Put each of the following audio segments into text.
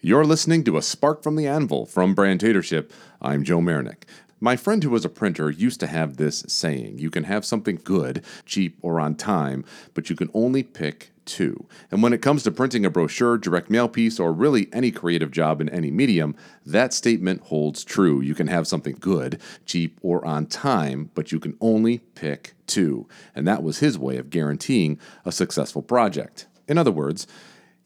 You're listening to A Spark from the Anvil from Brandtatorship. I'm Joe Marinick. My friend who was a printer used to have this saying You can have something good, cheap, or on time, but you can only pick two. And when it comes to printing a brochure, direct mail piece, or really any creative job in any medium, that statement holds true. You can have something good, cheap, or on time, but you can only pick two. And that was his way of guaranteeing a successful project. In other words,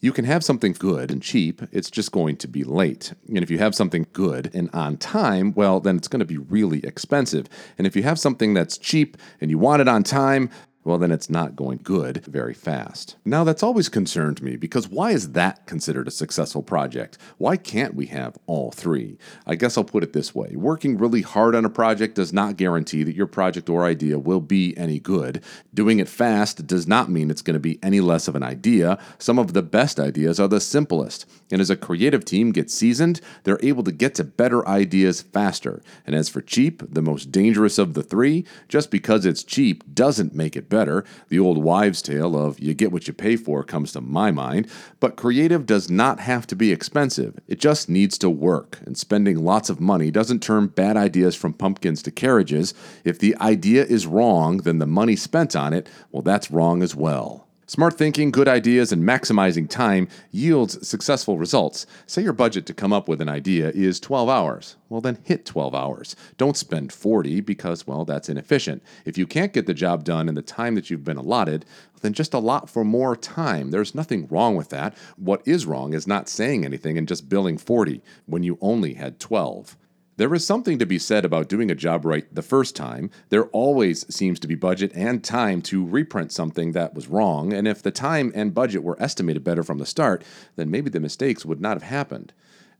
you can have something good and cheap, it's just going to be late. And if you have something good and on time, well, then it's going to be really expensive. And if you have something that's cheap and you want it on time, well, then it's not going good very fast. Now, that's always concerned me because why is that considered a successful project? Why can't we have all three? I guess I'll put it this way working really hard on a project does not guarantee that your project or idea will be any good. Doing it fast does not mean it's going to be any less of an idea. Some of the best ideas are the simplest. And as a creative team gets seasoned, they're able to get to better ideas faster. And as for cheap, the most dangerous of the three, just because it's cheap doesn't make it better. The old wives' tale of you get what you pay for comes to my mind. But creative does not have to be expensive, it just needs to work. And spending lots of money doesn't turn bad ideas from pumpkins to carriages. If the idea is wrong, then the money spent on it, well, that's wrong as well. Smart thinking, good ideas, and maximizing time yields successful results. Say your budget to come up with an idea is 12 hours. Well, then hit 12 hours. Don't spend 40 because, well, that's inefficient. If you can't get the job done in the time that you've been allotted, then just allot for more time. There's nothing wrong with that. What is wrong is not saying anything and just billing 40 when you only had 12. There is something to be said about doing a job right the first time. There always seems to be budget and time to reprint something that was wrong, and if the time and budget were estimated better from the start, then maybe the mistakes would not have happened.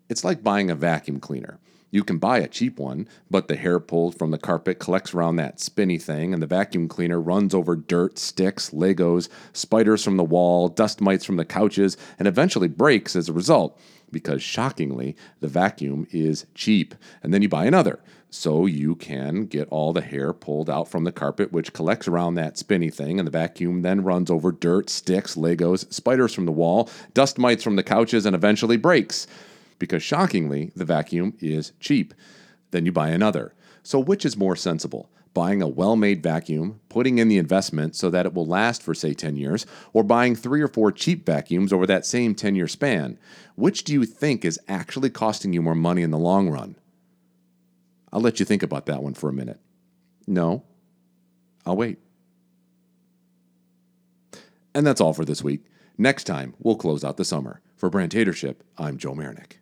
It's like buying a vacuum cleaner. You can buy a cheap one, but the hair pulled from the carpet collects around that spinny thing, and the vacuum cleaner runs over dirt, sticks, Legos, spiders from the wall, dust mites from the couches, and eventually breaks as a result because shockingly, the vacuum is cheap. And then you buy another. So you can get all the hair pulled out from the carpet, which collects around that spinny thing, and the vacuum then runs over dirt, sticks, Legos, spiders from the wall, dust mites from the couches, and eventually breaks. Because shockingly, the vacuum is cheap. Then you buy another. So which is more sensible? buying a well made vacuum, putting in the investment so that it will last for, say, 10 years, or buying three or four cheap vacuums over that same 10 year span? Which do you think is actually costing you more money in the long run? I'll let you think about that one for a minute. No? I'll wait. And that's all for this week. Next time, we'll close out the summer. For Brandtatorship, I'm Joe Marinick.